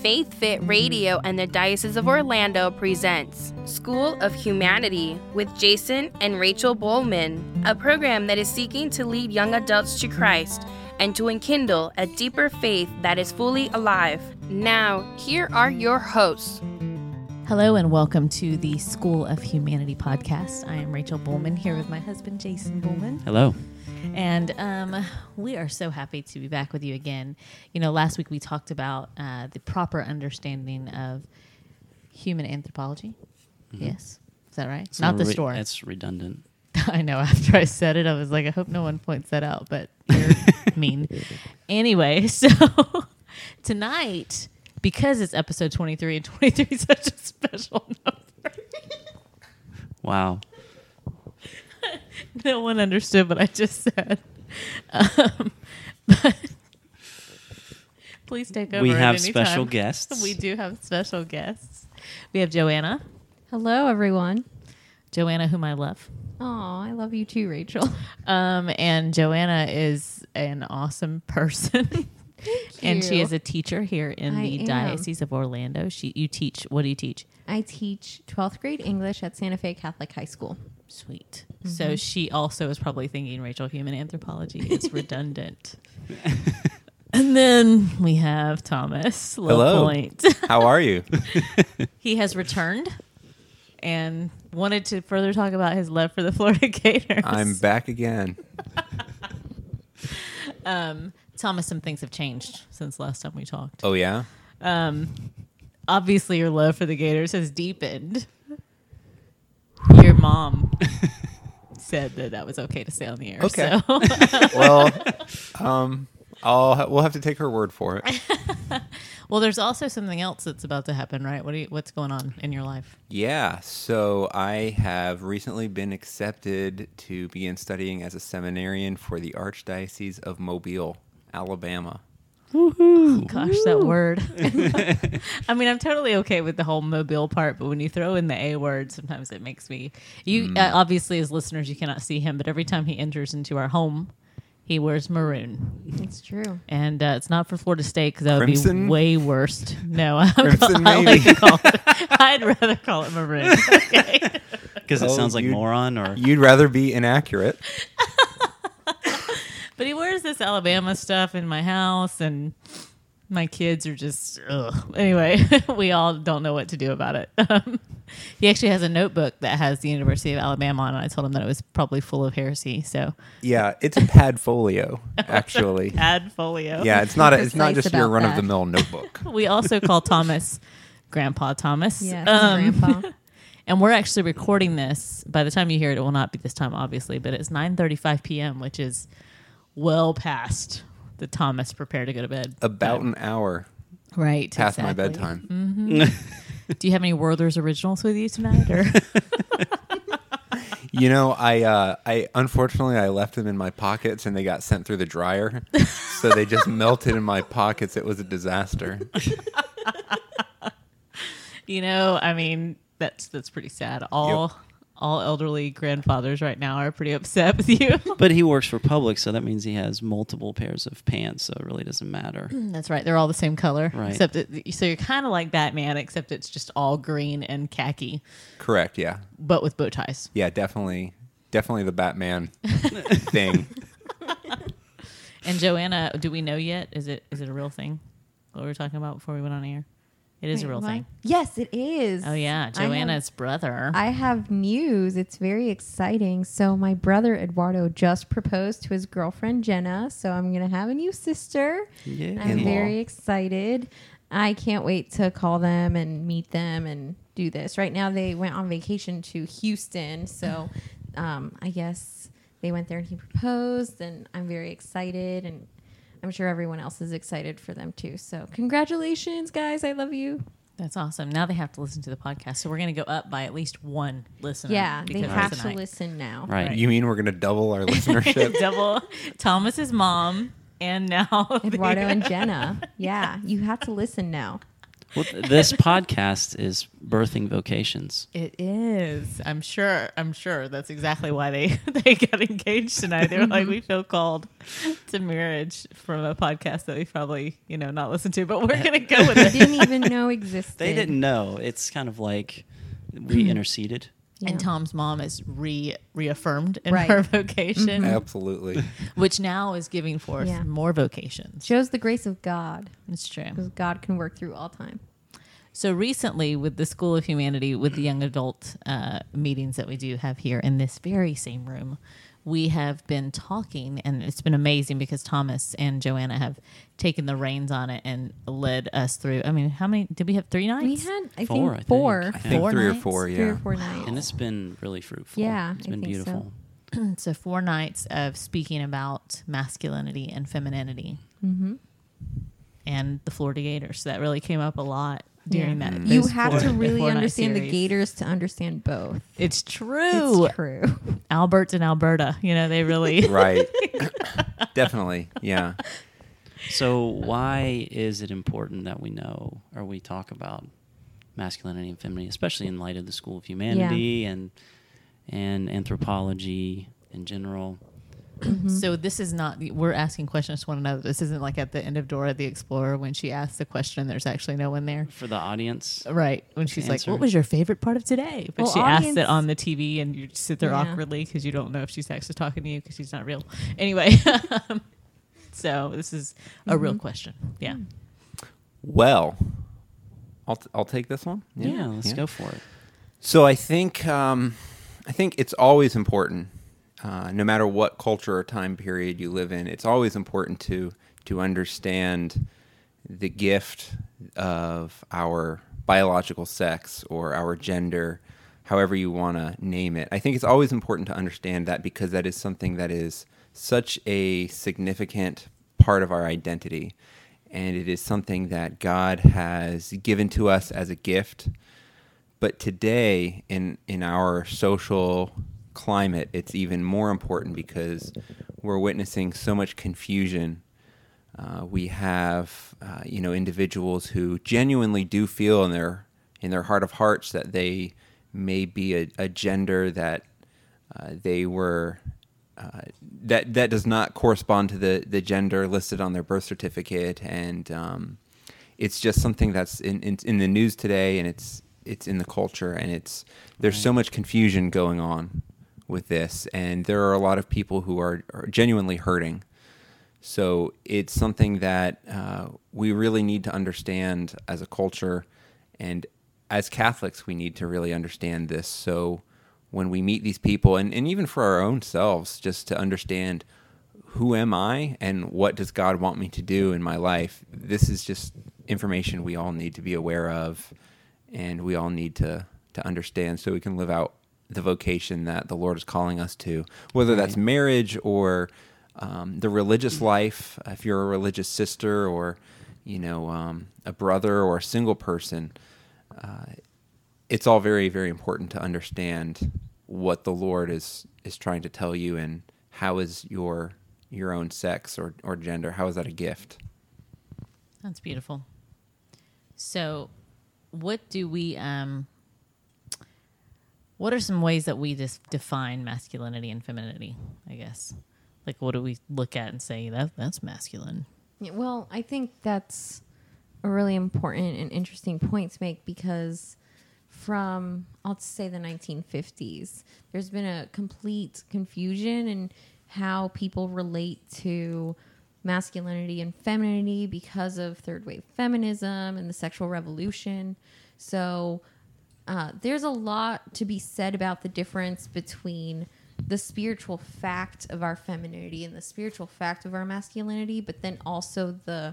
Faith Fit Radio and the Diocese of Orlando presents School of Humanity with Jason and Rachel Bowman, a program that is seeking to lead young adults to Christ and to enkindle a deeper faith that is fully alive. Now, here are your hosts. Hello and welcome to the School of Humanity podcast. I am Rachel Bowman here with my husband Jason Bowman. Hello. And um, we are so happy to be back with you again. You know, last week we talked about uh, the proper understanding of human anthropology. Yes. Is that right? It's Not the re- store. It's redundant. I know. After I said it, I was like, I hope no one points that out, but you're mean. Anyway, so tonight, because it's episode 23 and 23 is such a special number, Wow. no one understood what I just said. Um, but please take over. we at have any special time. guests. We do have special guests. We have Joanna. Hello, everyone. Joanna, whom I love. Oh, I love you too, Rachel. Um, and Joanna is an awesome person. and she is a teacher here in I the am. Diocese of Orlando. She you teach what do you teach? I teach 12th grade English at Santa Fe Catholic High School. Sweet. Mm-hmm. So she also is probably thinking Rachel human anthropology is redundant. and then we have Thomas Hello. Point. How are you? he has returned and wanted to further talk about his love for the Florida Gators. I'm back again. um Thomas, some things have changed since last time we talked. Oh yeah. um, obviously your love for the Gators has deepened. Mom said that that was okay to say on the air. Okay. So. Well, um, I'll ha- we'll have to take her word for it. well, there's also something else that's about to happen, right? What you, what's going on in your life? Yeah. So I have recently been accepted to begin studying as a seminarian for the Archdiocese of Mobile, Alabama. Gosh, that word. I mean, I'm totally okay with the whole mobile part, but when you throw in the A word, sometimes it makes me. You uh, obviously, as listeners, you cannot see him, but every time he enters into our home, he wears maroon. It's true. And uh, it's not for Florida State because that would be way worse. No, I, would Crimson, call, I like to call it. I'd rather call it maroon. Okay. Because it Oh, sounds like moron or You'd rather be inaccurate. But he wears this Alabama stuff in my house, and my kids are just ugh. anyway. we all don't know what to do about it. Um, he actually has a notebook that has the University of Alabama on it. I told him that it was probably full of heresy. So Yeah, it's a padfolio, actually. add folio. Yeah, it's not a, it's not Precise just your run of the mill notebook. We also call Thomas Grandpa Thomas. Yes, Um, Grandpa. And we're actually recording this. By the time you hear it, it will not be this time, obviously, but it's 9:35 p.m., which is well past the Thomas prepare to go to bed. About an hour right past my exactly. bedtime. Do you have any Werther's originals with you tonight? Or You know, I uh, I unfortunately I left them in my pockets and they got sent through the dryer, so they just melted in my pockets. It was a disaster. you know, I mean, that's that's pretty sad. All all elderly grandfathers right now are pretty upset with you. But he works for Publix, so that means he has multiple pairs of pants, so it really doesn't matter. That's right. They're all the same color, Right. except it, so you're kind of like Batman, except it's just all green and khaki, Correct. Yeah. but with bow ties. Yeah. Definitely. Definitely the Batman thing. And Joanna, do we know yet? Is it is it a real thing? What we were talking about before we went on air? It is a real what? thing. Yes, it is. Oh yeah, I have- Joanna's brother. I have news. It's very exciting. So my brother Eduardo just proposed to his girlfriend Jenna. So I'm gonna have a new sister. Yeah. I'm very excited. I can't wait to call them and meet them and do this. Right now, they went on vacation to Houston, so um, I guess they went there and he proposed, and I'm very excited, and I'm sure everyone else is excited for them too. So congratulations, guys! I love you. That's awesome. Now they have to listen to the podcast, so we're going to go up by at least one listener. Yeah, they because of have to listen now. Right. You mean we're gonna double our listenership? Double Thomas's mom and now Eduardo the- and Jenna. Yeah, you have to listen now. Well, this podcast is birthing vocations. It is. I'm sure. I'm sure that's exactly why they they got engaged tonight. They were like, we feel called to marriage from a podcast that we probably you know not listened to, but we're gonna go with I it. didn't even know existed. They didn't know. It's kind of like we hmm. interceded. Yeah. And Tom's mom is re reaffirmed in Right. her vocation, Absolutely. which now is giving forth Yeah. more vocations. shows the grace of God It's true. because God can work through all time. So recently, with the School of Humanity, with the young adult uh, meetings that we do have here in this very same room, we have been talking, and it's been amazing because Thomas and Joanna have taken the reins on it and led us through. I mean, how many did we have? Three nights. We had, I Four, think, think. four, I I think Four three or four, yeah. three or four nights. And it's been really fruitful. Yeah, It's I been think so. beautiful. so four nights of speaking about masculinity and femininity, Mm-hmm. and the Florida Gators. So that really came up a lot during Yeah. that. You have four- to really understand the. Gators to understand both. It's true. It's true. Albert and Alberta. You know, they really. right. Definitely. Yeah. So why is it important that we know or we talk about masculinity and femininity, especially in light of the School of Humanity and and anthropology in general? So this is not. We're asking questions to one another. This isn't like at the end of Dora the Explorer when she asks the question. There's actually no one there. For the audience, Right when she's like, "What was your favorite part of today?" But Well, she asks audience- it on the TV, and you sit there Yeah. awkwardly because you don't know if she's actually talking to you because she's not real. Anyway, so this is a real question. Yeah. Well, I'll, t- I'll take this one. yeah, let's go for it. So I think um, I think it's always important, uh, no matter what culture or time period you live in. It's always important to to understand the gift of our biological sex or our gender, however you want to name it. I think it's always important to understand that because that is something that is such a significant part of our identity. And it is something that God has given to us as a gift. But today, in, in our social climate, it's even more important because we're witnessing so much confusion. Uh, we have, uh, you know, individuals who genuinely do feel in their in their heart of hearts that they may be a, a gender that uh, they were uh, that that does not correspond to the the gender listed on their birth certificate, and um, it's just something that's in, in in the news today, and it's it's in the culture, and it's there's so much confusion going on with this, and there are a lot of people who are, are genuinely hurting. So it's something that uh, we really need to understand as a culture, and as Catholics, we need to really understand this. So when we meet these people, and, and even for our own selves, just to understand who am I and what does God want me to do in my life, this is just information we all need to be aware of, and we all need to to understand so we can live out the vocation that the Lord is calling us to, whether that's marriage or um, the religious life. If you're a religious sister or you know um, a brother or a single person, uh, it's all very very important to understand what the Lord is is trying to tell you and how is your your own sex or, or gender how is that a gift That's beautiful. So, what do we um what are some ways that we just define masculinity and femininity, I guess? Like what do we look at and say that that's masculine? Yeah, well, I think that's a really important and interesting point to make because from I'll say the 1950s, there's been a complete confusion in how people relate to masculinity and femininity because of third wave feminism and the sexual revolution. So uh, there's a lot to be said about the difference between the spiritual fact of our femininity and the spiritual fact of our masculinity, but then also the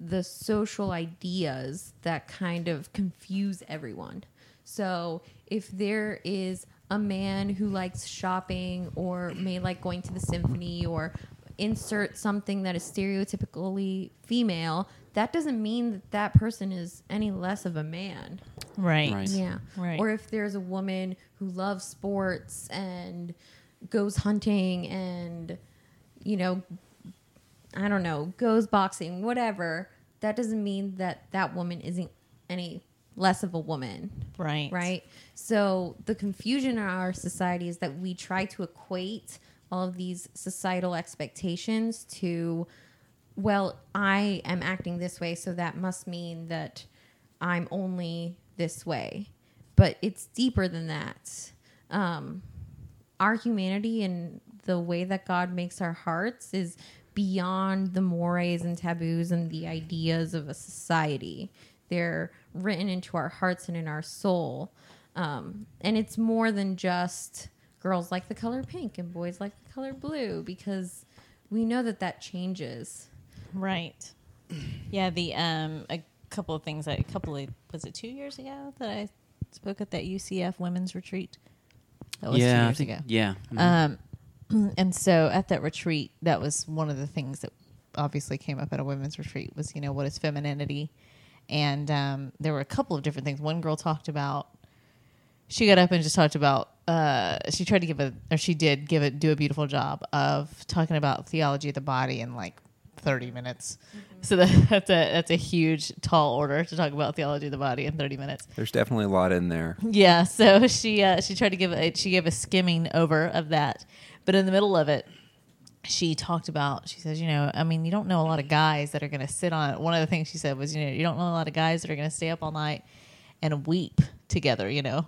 the social ideas that kind of confuse everyone. So if there is a man who likes shopping or may like going to the symphony or insert something that is stereotypically female, that doesn't mean that that person is any less of a man. Right. Right. Yeah. Right. Or if there's a woman who loves sports and goes hunting and, you know, I don't know, goes boxing, whatever, that doesn't mean that that woman isn't any less of a woman. Right. Right. So the confusion in our society is that we try to equate all of these societal expectations to, well, I am acting this way, so that must mean that I'm only this way. But it's deeper than that. Um, our humanity and the way that God makes our hearts is beyond the mores and taboos and the ideas of a society. They're written into our hearts and in our soul. Um, and it's more than just girls like the color pink and boys like the color blue because we know that that changes. Right. Yeah. The um a couple of things. A couple of was it two years ago that I spoke at that UCF women's retreat. That was two yeah, I years think, ago. yeah. mhm. Um, and so at that retreat, that was one of the things that obviously came up at a women's retreat was you know what is femininity, and um, there were a couple of different things. One girl talked about. She got up and just talked about. Uh, she tried to give a, or she did give it, do a beautiful job of talking about theology of the body and like thirty minutes. So that, that's a that's a huge tall order to talk about theology of the body in thirty minutes. There's definitely a lot in there. Yeah, so she uh, she tried to give a, she gave a skimming over of that, but in the middle of it, she talked about she says you know I mean you don't know a lot of guys that are going to sit on it. one of the things she said was you know you don't know a lot of guys that are going to stay up all night and weep together you know,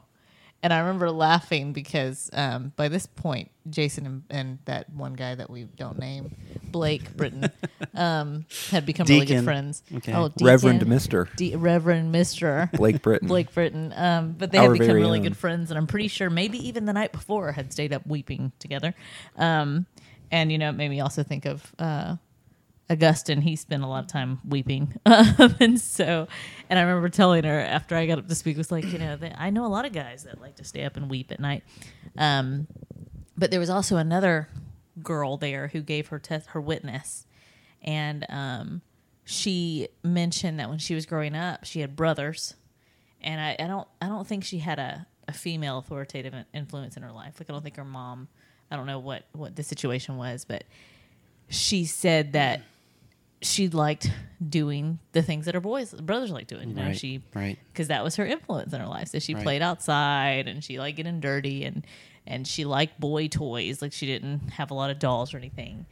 and I remember laughing because um, by this point Jason and, and that one guy that we don't name Blake Britton um, had become really good friends. Okay. Oh, Reverend Mister D- Reverend Mister Blake Britton. Blake Britton. Um, but they Our had become really own. good friends, and I'm pretty sure maybe even the night before had stayed up weeping together. Um, and you know, it made me also think of uh, Augustine. He spent a lot of time weeping, um, and so, and I remember telling her after I got up to speak was like, you know, that I know a lot of guys that like to stay up and weep at night. Um, but there was also another girl there who gave her test her witness, and um, she mentioned that when she was growing up, she had brothers, and I, I don't I don't think she had a, a female authoritative influence in her life. Like I don't think her mom. I don't know what what the situation was, but she said that she liked doing the things that her boys brothers like doing. You know, Right, she right. because that was her influence in her life. So she Right. played outside and she liked getting dirty and and she liked boy toys. Like she didn't have a lot of dolls or anything.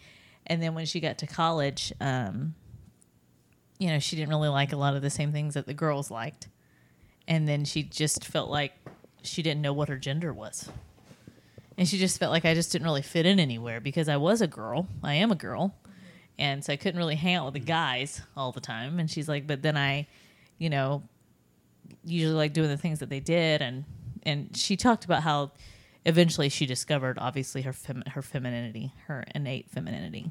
And then when she got to college, um, you know, she didn't really like a lot of the same things that the girls liked. And then she just felt like she didn't know what her gender was. And she just felt like I just didn't really fit in anywhere because I was a girl. I am a girl. And so I couldn't really hang out with the mm. guys all the time. And she's like, but then I, you know, usually like doing the things that they did and and she talked about how eventually she discovered obviously her fem- her femininity, her innate femininity.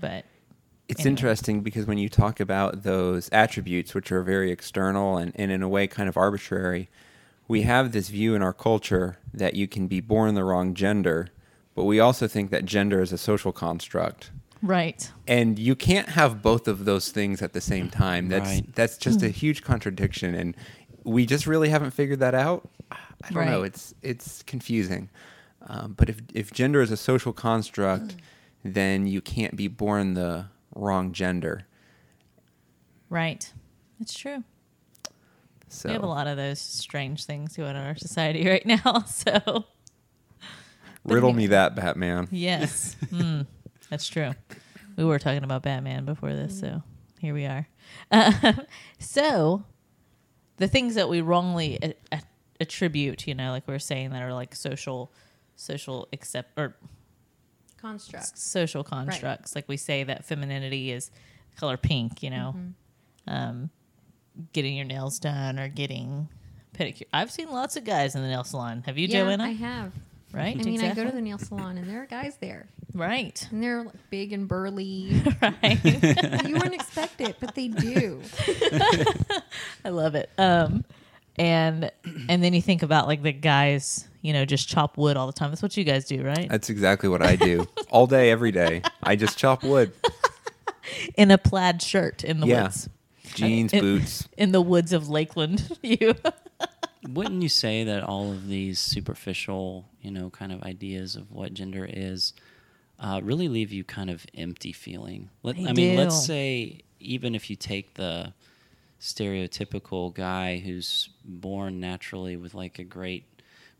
But It's Anyway. interesting because when you talk about those attributes, which are very external and, and in a way kind of arbitrary, we have this view in our culture that you can be born the wrong gender, but we also think that gender is a social construct. Right. And you can't have both of those things at the same time. That's Right. that's just a huge contradiction, and we just really haven't figured that out. I don't know. It's it's confusing. Um, but if if gender is a social construct, then you can't be born the wrong gender. Right. It's true. So We have a lot of those strange things going on in our society right now. So riddle anyway. me that, Batman. yes, mm, that's true. We were talking about Batman before this, so here we are. Uh, so the things that we wrongly a- a- attribute, you know, like we are saying, that are like social, social accept or Construct. social constructs. Like we say that femininity is color pink, you know, um, getting your nails done or getting pedicure. I've seen lots of guys in the nail salon. Have you, yeah, Joanna? I have. Right? I mean, I go to the nail salon and there are guys there, right, and they're like big and burly. right. you wouldn't expect it, but they do. I love it. Um, and and then you think about like the guys, you know, just chop wood all the time. That's what you guys do, right? That's exactly what I do all day, every day. I just chop wood, In a plaid shirt in the Yeah. woods, jeans, It- boots. in the woods of Lakeland. you. Wouldn't you say that all of these superficial, you know, kind of ideas of what gender is, uh, really leave you kind of empty feeling? Let, They I mean, let's say even if you take the stereotypical guy who's born naturally with like a great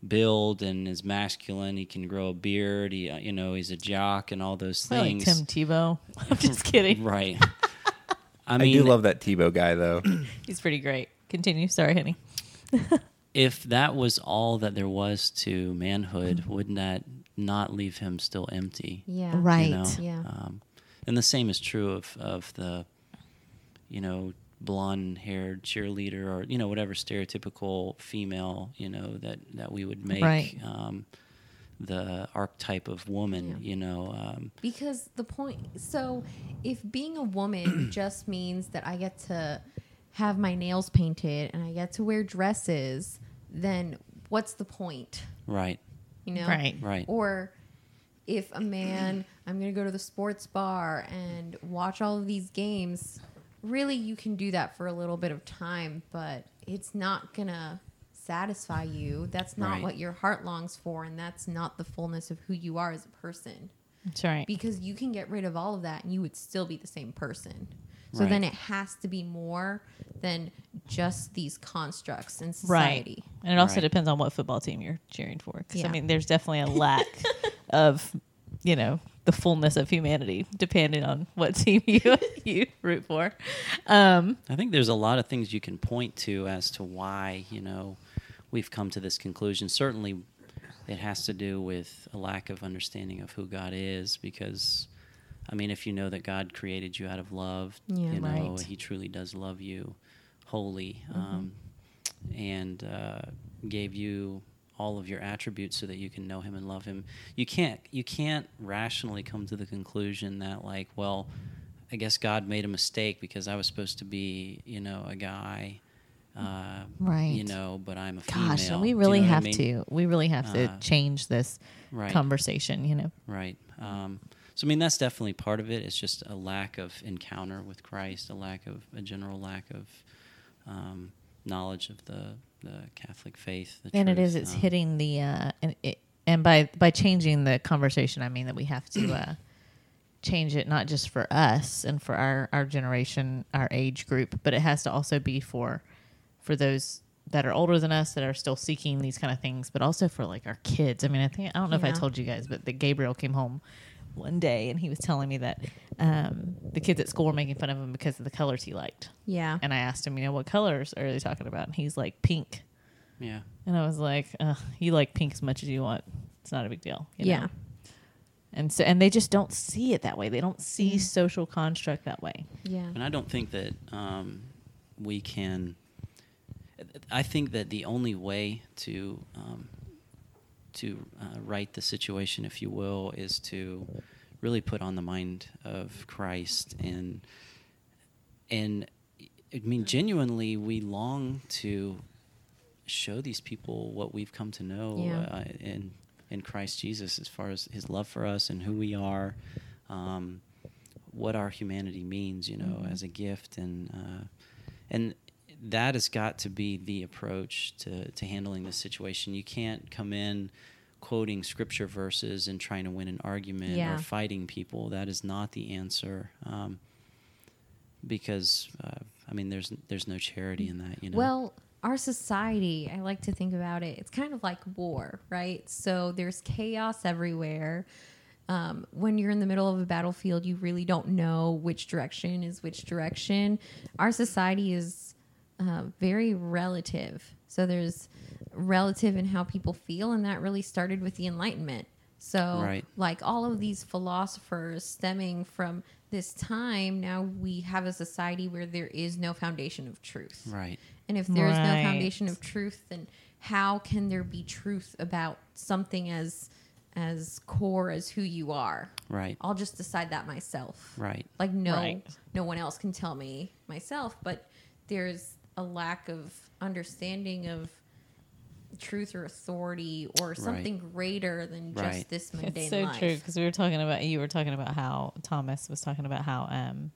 build and is masculine. He can grow a beard. He, uh, you know, he's a jock and all those I like things. Tim Tebow. I'm just kidding. right. I I, do love that Tebow guy though. He's pretty great. Continue. Sorry, honey. If that was all that there was to manhood, wouldn't that not leave him still empty? Yeah. Right. You know? Yeah. Um, and the same is true of, of the, you know, blonde haired cheerleader or, you know, whatever stereotypical female, you know, that, that we would make Right. um, the archetype of woman, Yeah. you know. Um, Because the point, so if being a woman just means that I get to have my nails painted and I get to wear dresses, then what's the point? right, You know? Right. right. Or if a man, I'm going to go to the sports bar and watch all of these games, really you can do that for a little bit of time, but it's not going to satisfy you. That's not Right. what your heart longs for, and that's not the fullness of who you are as a person That's right. because you can get rid of all of that and you would still be the same person. So Right. then it has to be more than just these constructs in society. Right. And it also Right. depends on what football team you're cheering for. Because, Yeah. I mean, there's definitely a lack of, you know, the fullness of humanity depending on what team you you root for. Um, I think there's a lot of things you can point to as to why, you know, we've come to this conclusion. Certainly, it has to do with a lack of understanding of who God is because, I mean, if you know that God created you out of love, Yeah. you know, Right. He truly does love you wholly um, and uh, gave you all of your attributes so that you can know him and love him you can't you can't rationally come to the conclusion that like well I guess God made a mistake because I was supposed to be, you know, a guy, uh, Right. You know, but I'm a female. gosh, and we Do you really know what I have mean? to. We really have to Uh, change this Right. conversation, you know. Right. Um, so I mean, that's definitely part of it. It's just a lack of encounter with Christ, a lack of a general lack of um, knowledge of the the Catholic faith. The and it truth. is it's Um, hitting the uh and it, and by by changing the conversation i mean that we have to uh change it not just for us and for our our generation our age group but it has to also be for for those that are older than us that are still seeking these kind of things but also for like our kids i mean i think i don't know if i told you guys but that gabriel came home one day and he was telling me that um, the kids at school were making fun of him because of the colors he liked Yeah. and i asked him you know what colors are they talking about and he's like pink Yeah. and I was like, Ugh, "You like pink as much as you want. It's not a big deal." you know? Yeah. And so, and they just don't see it that way. They don't see Mm. social construct that way. Yeah. And I don't think that um, we can. I think that the only way to um, to uh, right the situation, if you will, is to really put on the mind of Christ and and I mean genuinely we long to show these people what we've come to know Yeah. uh, in in Christ Jesus as far as His love for us and who we are, um, what our humanity means, you know, Mm-hmm. as a gift, and uh, and that has got to be the approach to to handling this situation. You can't come in quoting scripture verses and trying to win an argument Yeah. or fighting people. That is not the answer. Um, because uh, I mean, there's there's no charity in that, you know. Well, our society, I like to think about it, it's kind of like war, right? So there's chaos everywhere. Um, when you're in the middle of a battlefield, you really don't know which direction is which direction. Our society is uh, very relative. So there's relative in how people feel, and that really started with the Enlightenment. So, Right. like all of these philosophers stemming from this time, now we have a society where there is no foundation of truth. right. And if there is no foundation of truth, then how can there be truth about something as as core as who you are? Right. I'll just decide that myself. Right. Like no Right. no one else can tell me myself, but there's a lack of understanding of truth or authority or something greater than just Right. this mundane It's so life. true because we were talking about you were talking about how Thomas was talking about how um,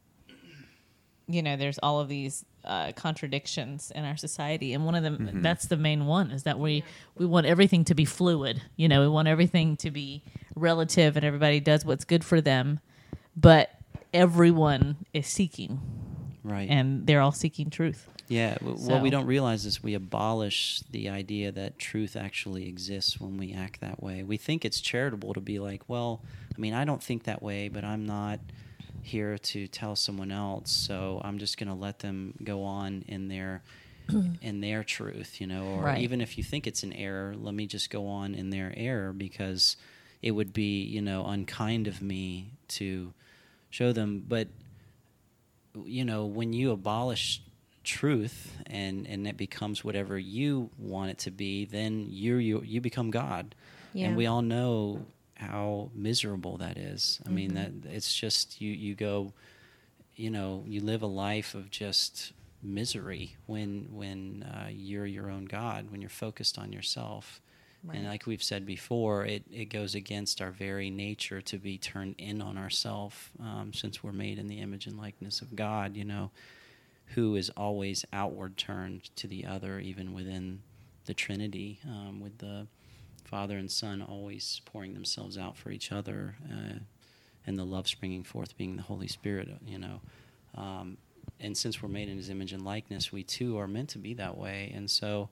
you know there's all of these uh, contradictions in our society, and one of them that's the main one is that we we want everything to be fluid. You know, we want everything to be relative, and everybody does what's good for them, but everyone is seeking Right. And they're all seeking truth. Yeah, So- what we don't realize is we abolish the idea that truth actually exists when we act that way. We think it's charitable to be like, well, I mean, I don't think that way, but I'm not here to tell someone else, so I'm just going to let them go on in their in their truth, you know, or Right. even if you think it's an error, let me just go on in their error because it would be, you know, unkind of me to show them, but you know, when you abolish truth and and it becomes whatever you want it to be, then you you you become God. Yeah. And we all know how miserable that is. I mean that it's just you you go you know, you live a life of just misery when when uh, you're your own God, when you're focused on yourself. And like we've said before, it, it goes against our very nature to be turned in on ourselves, um, since we're made in the image and likeness of God, you know, who is always outward turned to the other, even within the Trinity, um, with the Father and Son always pouring themselves out for each other, uh, and the love springing forth being the Holy Spirit, you know. Um, and since we're made in His image and likeness, we too are meant to be that way. And so,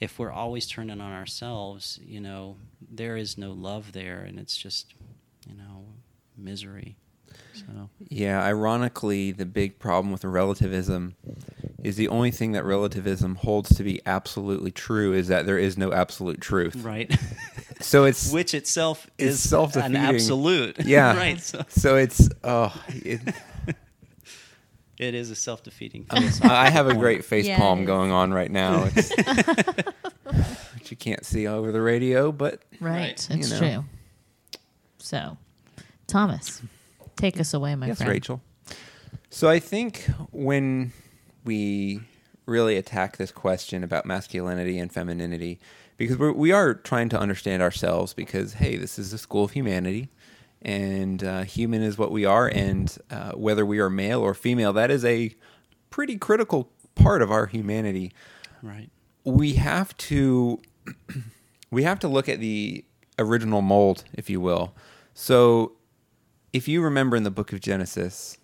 if we're always turned in on ourselves, you know, there is no love there, and it's just, you know, misery. So, Yeah, ironically, the big problem with relativism is the only thing that relativism holds to be absolutely true is that there is no absolute truth. right. So it's Which itself it's is self-defeating. an absolute. Yeah. right. So So it's oh, it, it is a self defeating I have a great face Yeah, palm going on right now. It's, which you can't see over the radio, but Right. Right. It's You know. true. So, Thomas, take us away, my friend. yes, friend. Rachel. So I think when we really attack this question about masculinity and femininity, because we're, we are trying to understand ourselves, because hey, this is a school of humanity, and uh, human is what we are, and uh, whether we are male or female, that is a pretty critical part of our humanity. Right. we have to we have to look at the original mold, if you will. So, if you remember in the book of Genesis,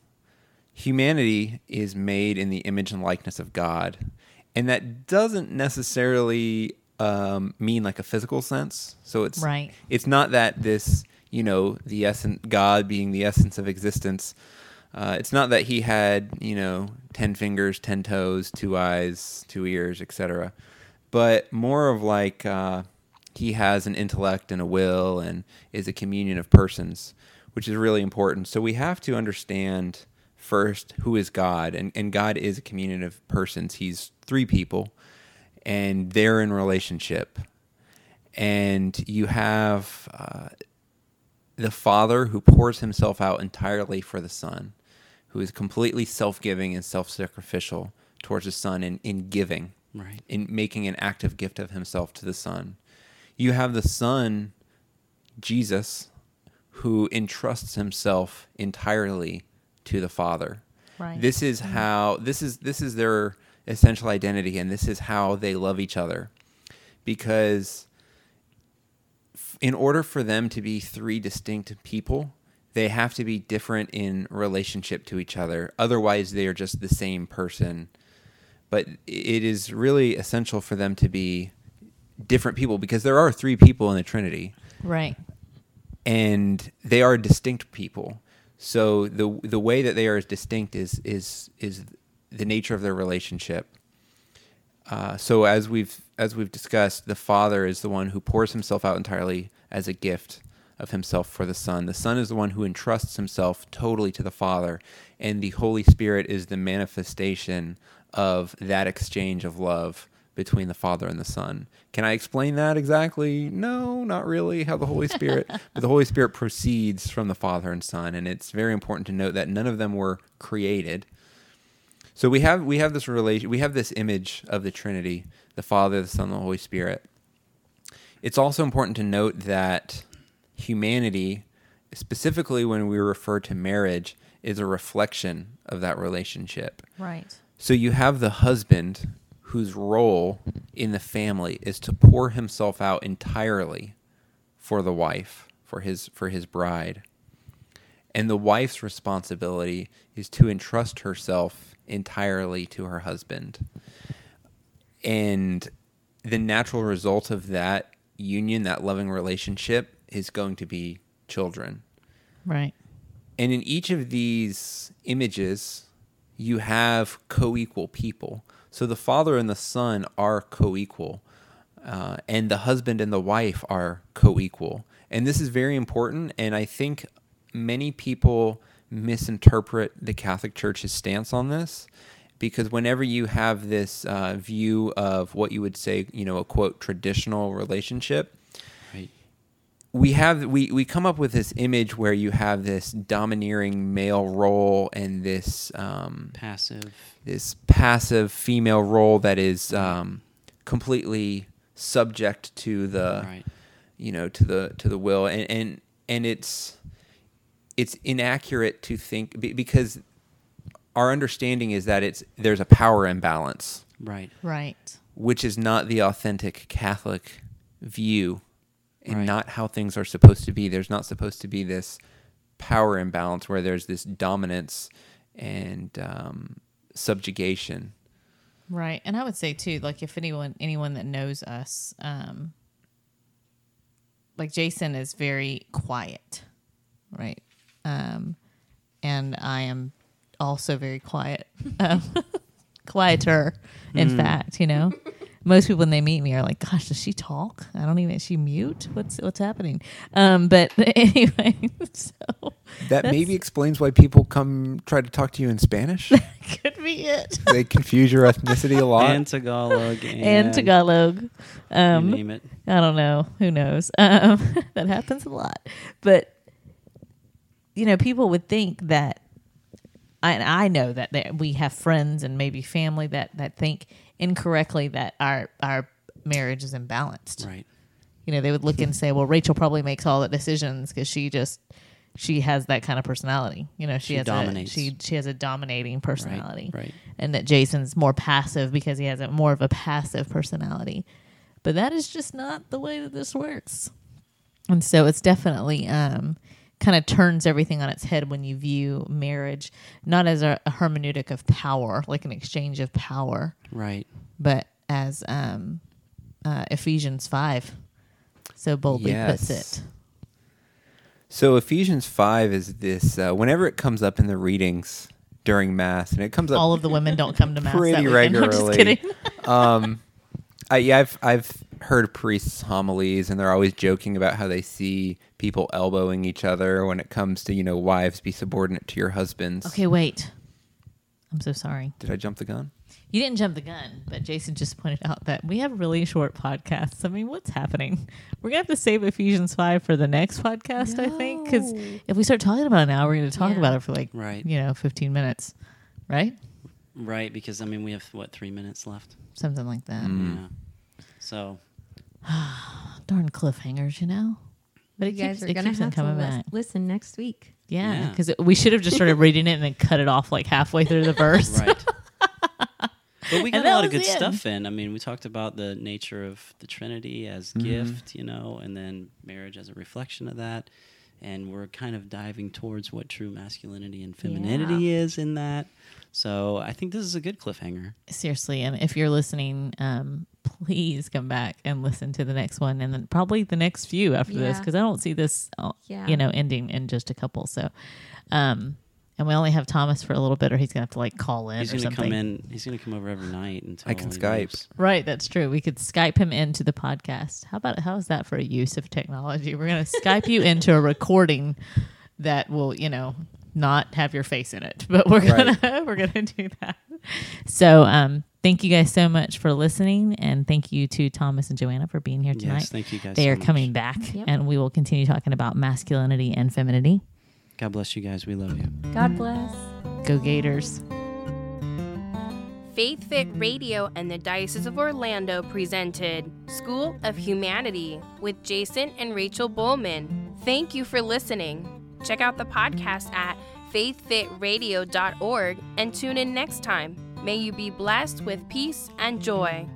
humanity is made in the image and likeness of God, and that doesn't necessarily um, mean like a physical sense. So it's Right. It's not that this, you know, the essence God being the essence of existence. Uh, it's not that he had, you know, ten fingers, ten toes, two eyes, two ears, etc. But more of like uh, he has an intellect and a will and is a communion of persons, which is really important. So we have to understand first who is God, and, and God is a communion of persons. He's three people, and they're in relationship. And you have uh, the Father who pours himself out entirely for the Son, who is completely self giving and self sacrificial towards the Son in, in giving, Right. in making an active gift of himself to the Son. You have the Son, Jesus, who entrusts himself entirely to the Father. Right. This is mm. how this is this is their essential identity and this is how they love each other. Because in order for them to be three distinct people, they have to be different in relationship to each other. Otherwise, they are just the same person. But it is really essential for them to be different people because there are three people in the Trinity Right. And they are distinct people. So the the way that they are distinct is is is the nature of their relationship. Uh, so as we've as we've discussed, the Father is the one who pours himself out entirely as a gift of himself for the Son. The Son is the one who entrusts himself totally to the Father, and the Holy Spirit is the manifestation of that exchange of love between the Father and the Son. Can I explain that exactly? No, not really. How the Holy Spirit, but the Holy Spirit proceeds from the Father and Son, and it's very important to note that none of them were created. So we have we have this relation we have this image of the Trinity, the Father, the Son, the Holy Spirit. It's also important to note that humanity, specifically when we refer to marriage, is a reflection of that relationship. Right. So you have the husband whose role in the family is to pour himself out entirely for the wife, for his for his bride. And the wife's responsibility is to entrust herself entirely to her husband. And the natural result of that union, that loving relationship, is going to be children. Right. And in each of these images, you have co equal people. So the father and the son are co equal, uh, and the husband and the wife are co equal. And this is very important. And I think many people misinterpret the Catholic Church's stance on this because whenever you have this uh, view of what you would say, you know, a quote, traditional relationship. We have we, we come up with this image where you have this domineering male role and this um, Passive. this passive female role that is um, completely subject to the Right. you know to the to the will and and and it's it's inaccurate to think because our understanding is that it's there's a power imbalance Right. Right. which is not the authentic Catholic view and Right. not how things are supposed to be. There's not supposed to be this power imbalance where there's this dominance and um, subjugation. Right. And I would say too, like if anyone anyone that knows us, um like Jason is very quiet. Right. Um and I am also very quiet. Um, quieter, in fact, you know. Most people when they meet me are like, "Gosh, does she talk? I don't even. Is she mute? What's what's happening?" Um, but anyway, so That maybe explains why people come try to talk to you in Spanish. could be it. they confuse your ethnicity a lot. And Tagalog. And, and Tagalog. You Um, name it. I don't know. Who knows? Um, that happens a lot. But you know, people would think that, and I know that there, we have friends and maybe family that that think incorrectly that our our marriage is imbalanced. Right. You know, they would look and say, "Well, Rachel probably makes all the decisions because she just." She has that kind of personality, you know. She, She has dominates. A, she she has a dominating personality, Right. and that Jason's more passive because he has a more of a passive personality. But that is just not the way that this works. And so it's definitely um, kind of turns everything on its head when you view marriage not as a, a hermeneutic of power, like an exchange of power, Right. but as um, uh, Ephesians 5 so boldly puts it. So Ephesians five is this. Uh, whenever it comes up in the readings during Mass, and it comes up All of the women don't come to Mass pretty that weekend. I'm just regularly. kidding. um, I, yeah, I've I've heard priests homilies, and they're always joking about how they see people elbowing each other when it comes to you know wives be subordinate to your husbands. Okay, wait. I'm so sorry. Did I jump the gun? You didn't jump the gun, but Jason just pointed out that we have really short podcasts. I mean, what's happening? We're gonna have to save Ephesians five for the next podcast, I think, because if we start talking about it now, we're going to talk Yeah. about it for like Right. you know, fifteen minutes, right? Right. Because I mean, we have what three minutes left. Something like that. Mm. Yeah. So Darn cliffhangers, you know. But it you guys keeps, are it gonna keeps on have to coming lis- back. listen next week. Yeah, Yeah. because we should have just started reading it and then cut it off like halfway through the verse. right. But we got a that lot of was good the end. stuff in. I mean, we talked about the nature of the Trinity as gift, you know, and then marriage as a reflection of that. And we're kind of diving towards what true masculinity and femininity is in that. So I think this is a good cliffhanger. Seriously, and if you're listening, um, please come back and listen to the next one, and then probably the next few after this, because I don't see this, uh, Yeah. you know, ending in just a couple. So, um, and we only have Thomas for a little bit, or he's gonna have to like call in He's or going to something. come in. He's going to come over every night until I can Skype. leaves. Right, that's true. We could Skype him into the podcast. How about how is that for a use of technology? We're gonna Skype you into a recording that will, you know, not have your face in it, but we're gonna we're gonna do that. So, um, thank you guys so much for listening, and thank you to Thomas and Joanna for being here tonight. Yes, thank you guys. they so are much. coming back, Yep. and we will continue talking about masculinity and femininity. God bless you guys. We love you. God bless. Go Gators! Faith Fit Radio and the Diocese of Orlando presented School of Humanity with Jason and Rachel Bowman. Thank you for listening. Check out the podcast at faithfitradio.org and tune in next time. May you be blessed with peace and joy.